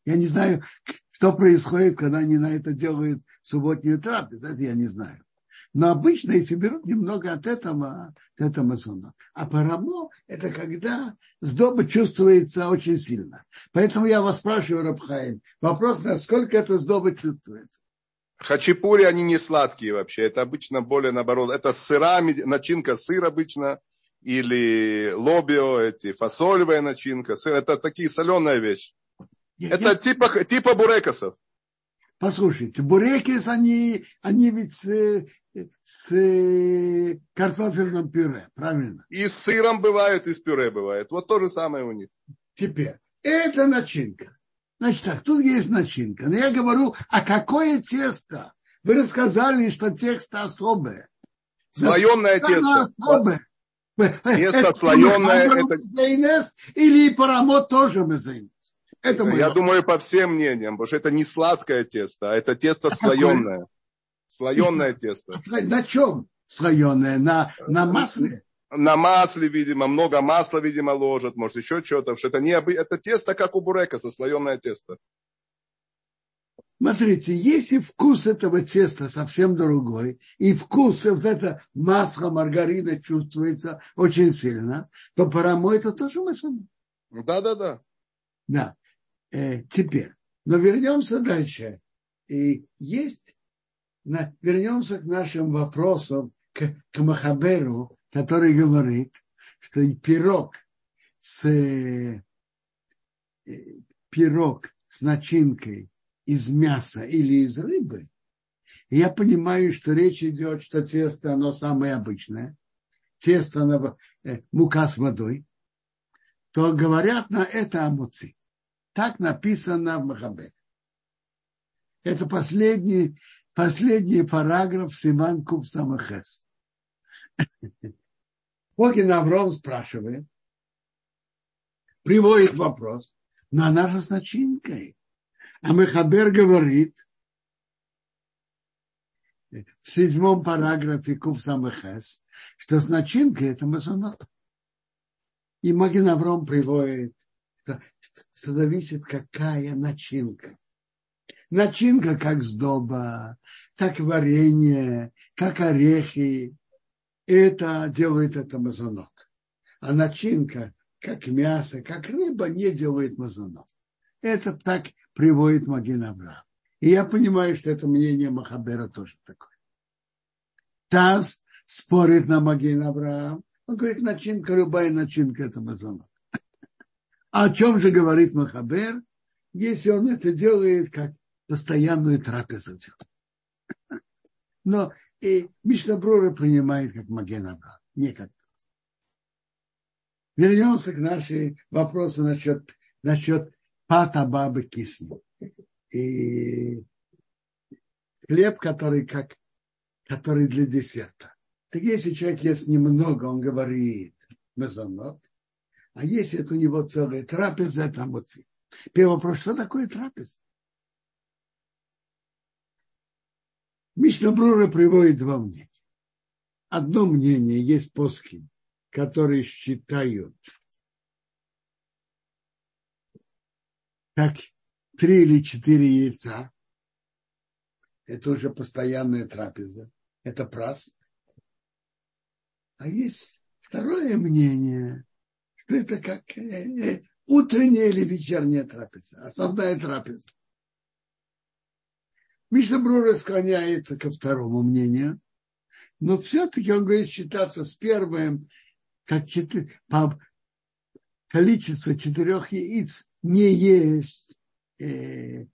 Я не знаю, что происходит, когда они на это делают субботнюю трапезу. Это я не знаю. Но обычно, если берут немного от этого, от этого мазона. А парамо – это когда сдоба чувствуется очень сильно. Поэтому я вас спрашиваю, Рабхаим, вопрос, насколько это сдоба чувствуется. Хачапури, они не сладкие вообще. Это обычно более наоборот. Это сыра, начинка сыр обычно. Или лобио, эти фасолевая начинка. Сыр. Это такие соленая вещь. Я, это я... типа, типа бурекосов. Послушайте, бурекис, они, они ведь с, с картофельным пюре, правильно? И с сыром бывает, и с пюре бывает. Вот то же самое у них. Теперь, это начинка. Значит так, тут есть начинка. Но я говорю, а какое тесто? Вы рассказали, что тесто особое. Слоеное тесто. Особое. Тесто слоеное. Это... Или парамот тоже мезейнес. Это Я думаю, по всем мнениям, потому что это не сладкое тесто, а это тесто а слоеное. Слоеное тесто. На чем слоеное? На, на масле? На масле, видимо, много масла, видимо, ложат, может, еще что-то. Что это, не, это тесто, как у бурека, слоеное тесто. Смотрите, если вкус этого теста совсем другой, и вкус вот это масло маргарина чувствуется очень сильно, то парамо это тоже масло. Да, да, да. Да. Э, теперь. Но вернемся дальше. И есть, на, вернемся к нашим вопросам, к, к Махаберу, который говорит, что и пирог с э, пирог с начинкой из мяса или из рыбы, и я понимаю, что речь идет, что тесто, оно самое обычное, тесто, на, э, мука с водой, то говорят на это амуци. Так написано в Махабе. Это последний, последний параграф Симан Куб Самахес. Покин Авром спрашивает, приводит вопрос, но она с начинкой. А Мехабер говорит в седьмом параграфе Куб Самахес, что с начинкой это масонот. И Магин Авром приводит зависит, какая начинка. Начинка как сдоба, как варенье, как орехи. Это делает это мазонот. А начинка, как мясо, как рыба, не делает мазонот. Это так приводит Магин. И я понимаю, что это мнение Махабера тоже такое. Таз спорит на Магин. Он говорит, начинка, любая начинка это мазонот. О чем же говорит Махабер, если он это делает как постоянную трапезу? Но и Мишнабрура принимает как Маген Авраам, не как Вернемся к нашей вопросу насчет, насчет пата бабы кисни. И хлеб, который как который для десерта. Так если человек ест немного, он говорит мезонот, а если это у него целая трапеза, это моци. Первый вопрос, что такое трапеза? Мишна Брура приводит два мнения. Одно мнение есть поски, которые считают, как три или четыре яйца. Это уже постоянная трапеза. Это праст. А есть второе мнение, это как э, утренняя или вечерняя трапеза, основная трапеза. Мишна Брура склоняется ко второму мнению, но все-таки он говорит считаться с первым, как четы, по количеству четырех яиц не есть, э,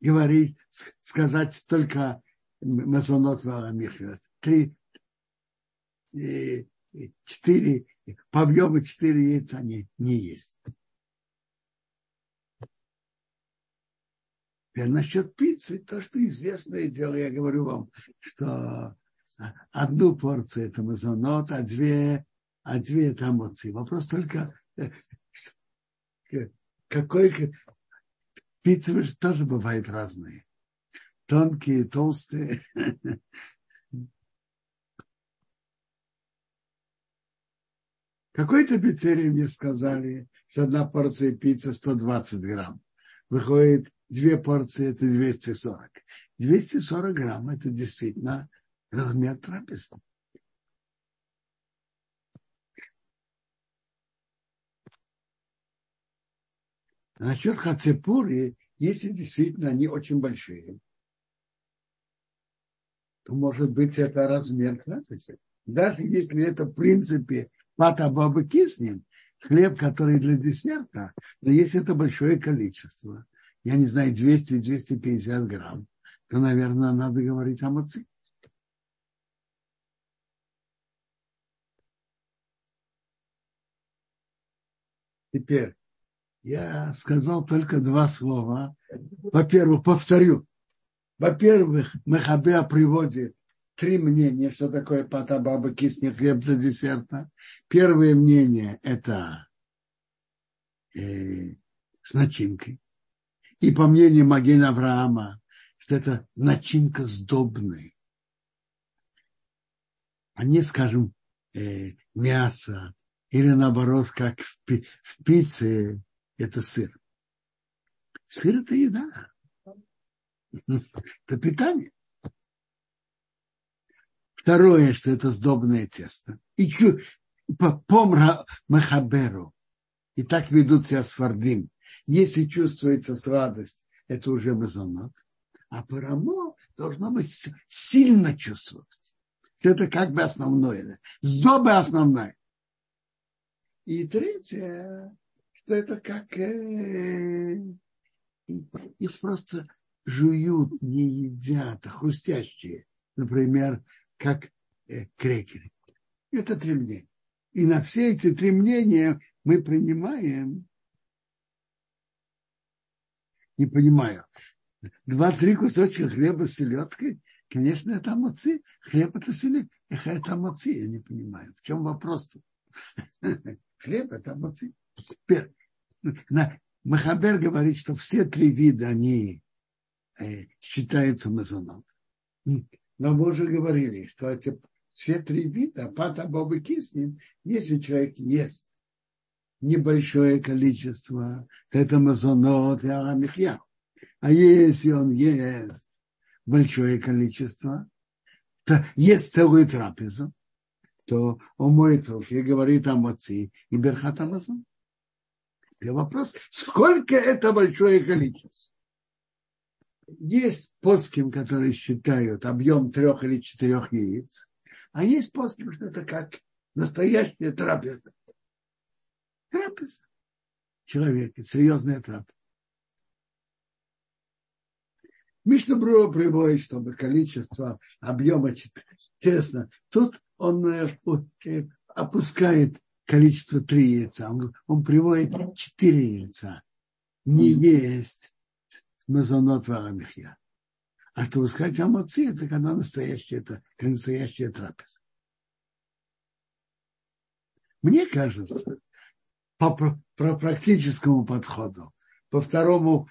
говорить, сказать только мазонот Михвет. Три, э, четыре по объему 4 яйца не, не есть. Теперь насчет пиццы, то, что известное дело, я говорю вам, что одну порцию это мазонот, а две, а две это амоции. Вопрос только, э, какой пиццы же тоже бывают разные. Тонкие, толстые. *laughs* Какой-то пиццерии мне сказали, что одна порция пиццы 120 грамм. Выходит, две порции это 240. 240 грамм это действительно размер трапезы. Насчет хацепури, если действительно они очень большие, то может быть это размер трапезы. Даже если это в принципе пата бабы киснем, хлеб, который для десерта, но если это большое количество, я не знаю, 200-250 грамм, то, наверное, надо говорить о маце. Теперь, я сказал только два слова. Во-первых, повторю. Во-первых, Мехабеа приводит три мнения, что такое патабаба кисни хлеб для десерта. Первое мнение – это э, с начинкой. И по мнению Магина Авраама, что это начинка сдобная. А не, скажем, э, мясо, или наоборот, как в, пи- в пицце, это сыр. Сыр – это еда. *laughs* Это питание. Второе, что это сдобное тесто. И по помра махаберу. И так ведут себя фардим. Если чувствуется сладость, это уже мазонот. А парамо должно быть сильно чувствовать. Это как бы основное. Сдоба основная. И третье, что это как э, их просто жуют, не едят, а хрустящие. Например, как э, крекеры. Это три мнения. И на все эти три мнения мы принимаем, не понимаю, два-три кусочка хлеба с селедкой, конечно, это амоци. Хлеб это селедка, это амоци, я не понимаю. В чем вопрос-то? *laughs* Хлеб это амоци. Махабер говорит, что все три вида, они э, считаются мазоном. Но мы уже говорили, что эти все три вида, пата, бобы, киснем, если человек ест небольшое количество, то это мазонот и арамихья. А если он ест большое количество, то ест целую трапезу, то он моет руки и говорит о моци и берхат амазон. И вопрос, сколько это большое количество? Есть поским, которые считают объем трех или четырех яиц, а есть поским, что это как настоящая трапеза. Трапеза. Человека, серьезная трапеза. Мишна Бруа приводит, чтобы количество объема тесно. Тут он э, опускает количество три яйца. Он, он приводит четыре яйца. Не есть мазонот варамихья. А чтобы сказать амоци, это когда настоящая, это как настоящая трапеза. Мне кажется, по, по практическому подходу, по второму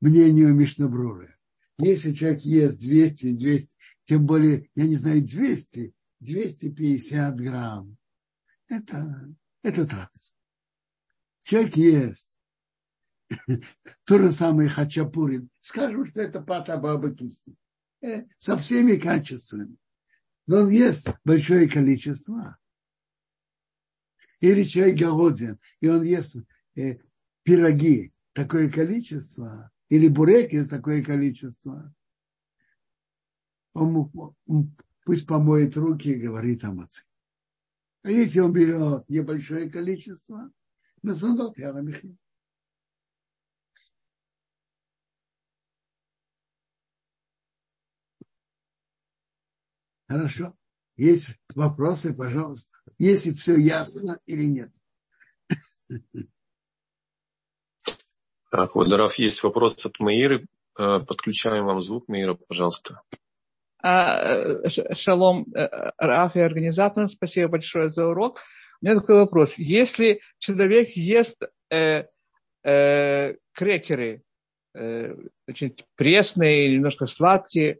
мнению Мишнабруры, если человек ест 200, 200, тем более, я не знаю, 200, 250 грамм, это, это трапеза. Человек ест *laughs* то же самое хачапури. Скажем, что это пата баба кисни. Э, со всеми качествами. Но ест большое количество. Или человек голоден, и он ест э, пироги, такое количество, или буреки такое количество. Он, он пусть помоет руки и говорит о маце. А если он берет небольшое количество, мезонот я михи. Хорошо. Есть вопросы, пожалуйста. Если все ясно или нет. Так, вот, Раф, есть вопрос от Маиры. Э, подключаем вам звук, Маира, пожалуйста. А, шалом, э, Раф и организаторам, спасибо большое за урок. У меня такой вопрос. Если человек ест э, э, крекеры, э, значит, пресные, немножко сладкие,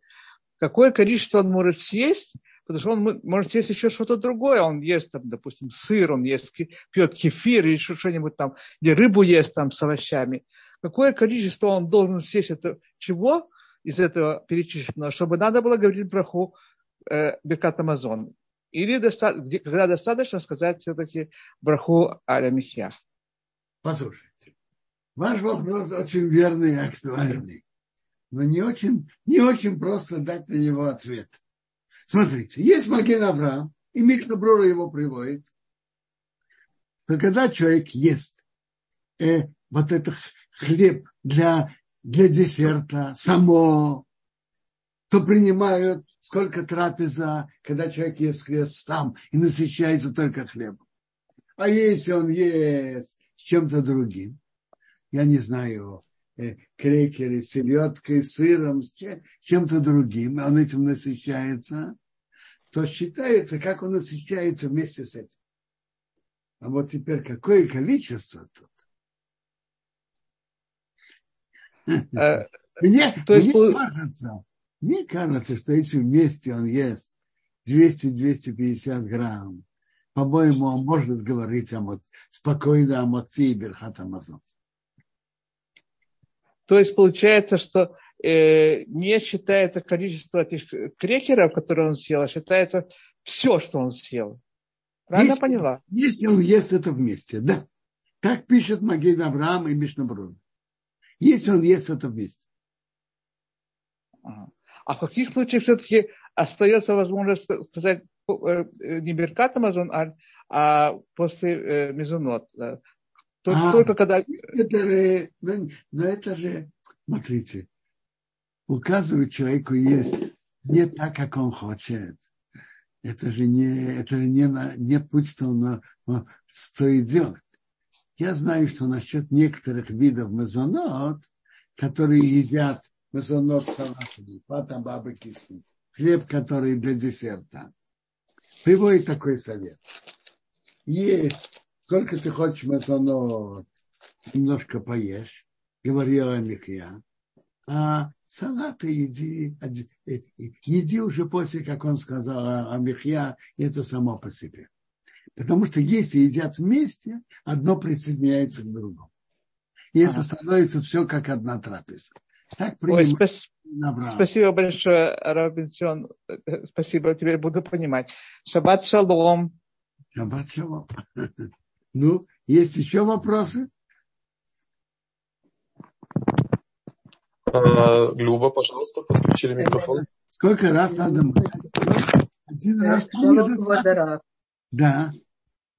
какое количество он может съесть, потому что он может съесть еще что-то другое. Он ест, там, допустим, сыр, он ест, пьет кефир или что-нибудь там, или рыбу ест там с овощами. Какое количество он должен съесть это чего из этого перечисленного, чтобы надо было говорить браху э, Бекат Амазон. Или доста- где, когда достаточно сказать все-таки браху Аля Михья. Послушайте, ваш вопрос очень верный и актуальный, но не очень, не очень просто дать на него ответ. Смотрите, есть Маген Авраам, и Мишна Брура его приводит, что когда человек ест э, вот этот хлеб для, для десерта само, то принимают сколько трапеза, когда человек ест хлеб сам и насыщается только хлебом. А если он ест с чем-то другим, я не знаю, крекеры, селедкой, сыром, чем-то другим, он этим насыщается, то считается, как он насыщается вместе с этим. А вот теперь какое количество тут? Э, *laughs* мне, мне кажется, мне кажется, что если вместе он ест 200-250 грамм, по-моему, он может говорить о спокойно о моци и берхат Амазон. То есть получается, что э, не считается количество этих крекеров, которые он съел, а считается все, что он съел. Правильно если, поняла? Если он ест это вместе, да. Так пишет Магид Авраам и Мишнабрун. Если он ест это вместе. А в каких случаях все-таки остается возможность сказать э, не Беркат Амазон, а, а после э, Мезонот? Только, а, только когда... Это же, но, но это же, смотрите, указывать человеку есть не так, как он хочет. Это же не, это же не, на, не путь, что он стоит делать. Я знаю, что насчет некоторых видов мезонот, которые едят мезонот салатами, патам бабы кисли, хлеб, который для десерта, приводит такой совет. Есть, сколько ты хочешь мезонот, немножко поешь, говорила Михья, а салаты еди, э, еди уже после, как он сказал, а Михья, это само по себе. Потому что если едят вместе, одно присоединяется к другому. И это становится все как одна трапеза. Так Ой, спас... Спасибо большое, Робинсон. Спасибо, теперь буду понимать. Шаббат шалом. Шаббат шалом. *laughs* Ну, есть еще вопросы? А, Люба, пожалуйста, подключили микрофон. Сколько раз надо Один раз. Да.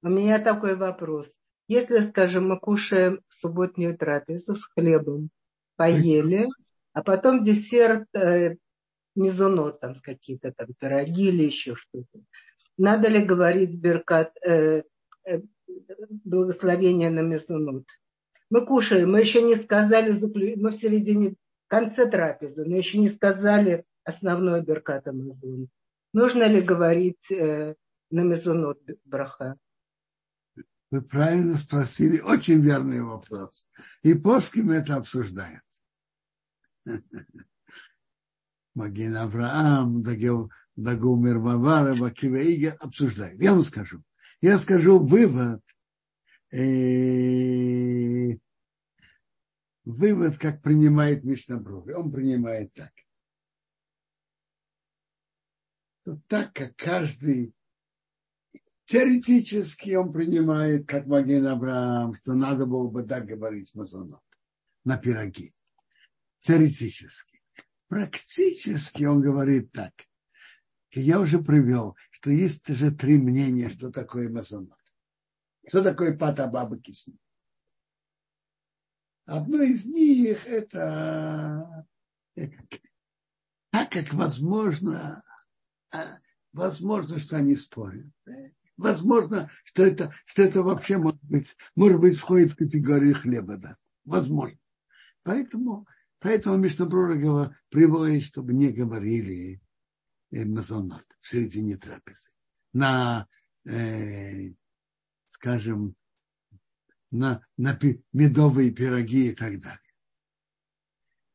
У меня такой вопрос. Если, скажем, мы кушаем субботнюю трапезу с хлебом, поели, а потом десерт э, мизунот, там какие-то там пироги или еще что-то. Надо ли говорить беркат, э, э, благословение на мизунот? Мы кушаем, мы еще не сказали, мы в середине, в конце трапезы, но еще не сказали основной беркат Амазон. Нужно ли говорить э, на мизунот браха? Вы правильно спросили, очень верный вопрос. И плоским это обсуждают. *laughs* Магин Авраам, Дагумер Вавара, Бакива Ига обсуждают. Я вам скажу. Я скажу вывод. Э, вывод, как принимает Мишнабрух. Он принимает так. Так как каждый Теоретически он принимает, как Маген Авраам, что надо было бы так говорить мазонот на пироги. Теоретически. Практически он говорит так. И я уже привел, что есть же три мнения, что такое мазонот. Что такое пата бабы кисни. Одно из них это так как возможно Возможно, что они спорят. Возможно, что это, что это вообще может быть, может быть, входит в категорию хлеба. Да. Возможно. Поэтому, поэтому Мишнабрура приводит, чтобы не говорили мазонот в середине трапезы. На, э, скажем, на, на медовые пироги и так далее.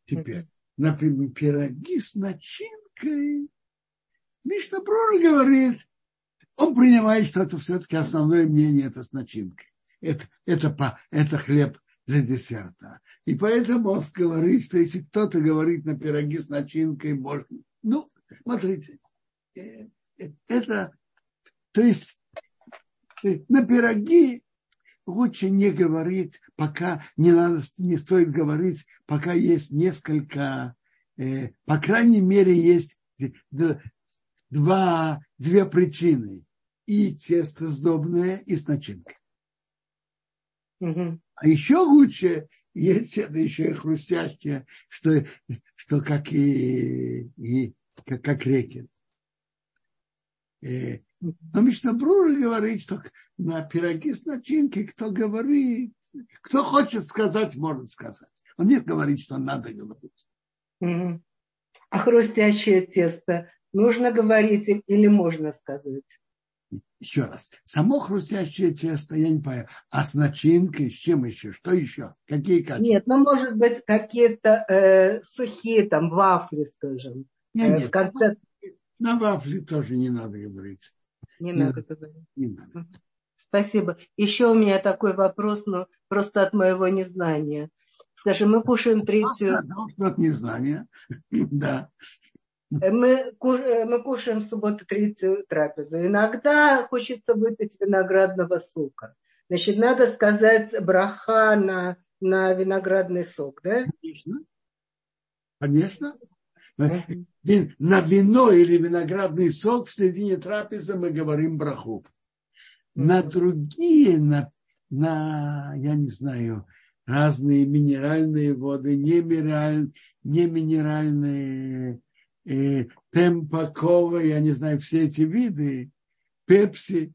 Теперь, на пироги с начинкой Мишна Брура говорит, он принимает, что это все-таки основное мнение, это с начинкой. Это, это, это хлеб для десерта. И поэтому он говорит, что если кто-то говорит на пироги с начинкой, можно. Ну, смотрите, э, э, это, то есть э, на пироги лучше не говорить, пока не надо, не стоит говорить, пока есть несколько, э, по крайней мере, есть два, две причины. И тесто сдобное, и с начинкой. Угу. А еще лучше, если это еще и хрустящее, что, что как и, и как, как реки. Э, но Мишна Брура говорит, что на пироги с начинкой, кто говорит, кто хочет сказать, может сказать. Он не говорит, что надо говорить. Угу. А хрустящее тесто нужно говорить или можно сказать? Еще раз. Само хрустящее тесто, я не понимаю. А с начинкой, с чем еще? Что еще? Какие качества? Нет, ну, может быть, какие-то э, сухие там вафли, скажем. Нет, э, нет. В конце... На вафли тоже не надо говорить. Не, не надо говорить. Не надо. Спасибо. Еще у меня такой вопрос, но просто от моего незнания. Скажем, мы кушаем третью... От незнания, *clears throat* да. Мы, э, мы кушаем в субботу третью трапезу. Иногда хочется выпить виноградного сока. Значит, надо сказать браха на, на виноградный сок, да? Конечно. Конечно. На вино или виноградный сок в середине трапезы мы говорим браху. На другие, на, на, я не знаю, разные минеральные воды, не, минераль, не минеральные, э, темпа, я не знаю, все эти виды, пепси.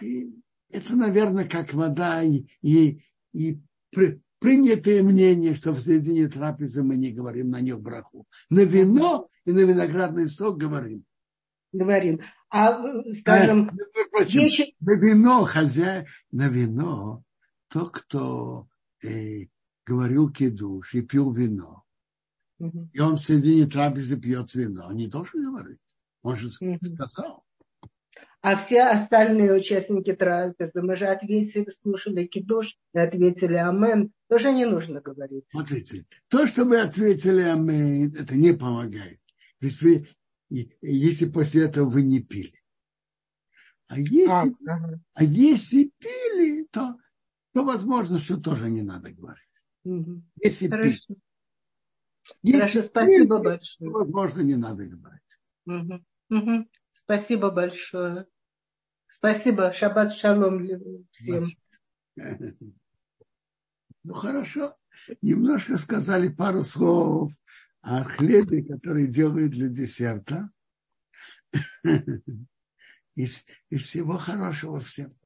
И это, наверное, как вода и, и, и принятое мнение, что в середине трапезы мы не говорим на них браху. На вино и на виноградный сок говорим. Говорим. А, скажем, а, прочим, вещи... на вино хозяин, на вино тот, кто э, говорил кидуш и пил вино, угу. и он в середине трапезы пьет вино, не должен говорить. Он же угу. сказал. А все остальные участники трапезы, мы же ответили, слушали кидуш и ответили амен, тоже не нужно говорить. Смотрите, то, что вы ответили амен, это не помогает. Ведь вы, если после этого вы не пили. А если, а, ага. а если пили, то, то возможно, что тоже не надо говорить. Угу. Если Хорошо. пили. Если Хорошо, спасибо пили, большое. То, возможно, не надо говорить. Угу. Угу. Спасибо большое. Спасибо. Шаббат шалом всем. *laughs* Ну хорошо. Немножко сказали пару слов о хлебе, который делают для десерта. *laughs* И, и всего хорошего всем.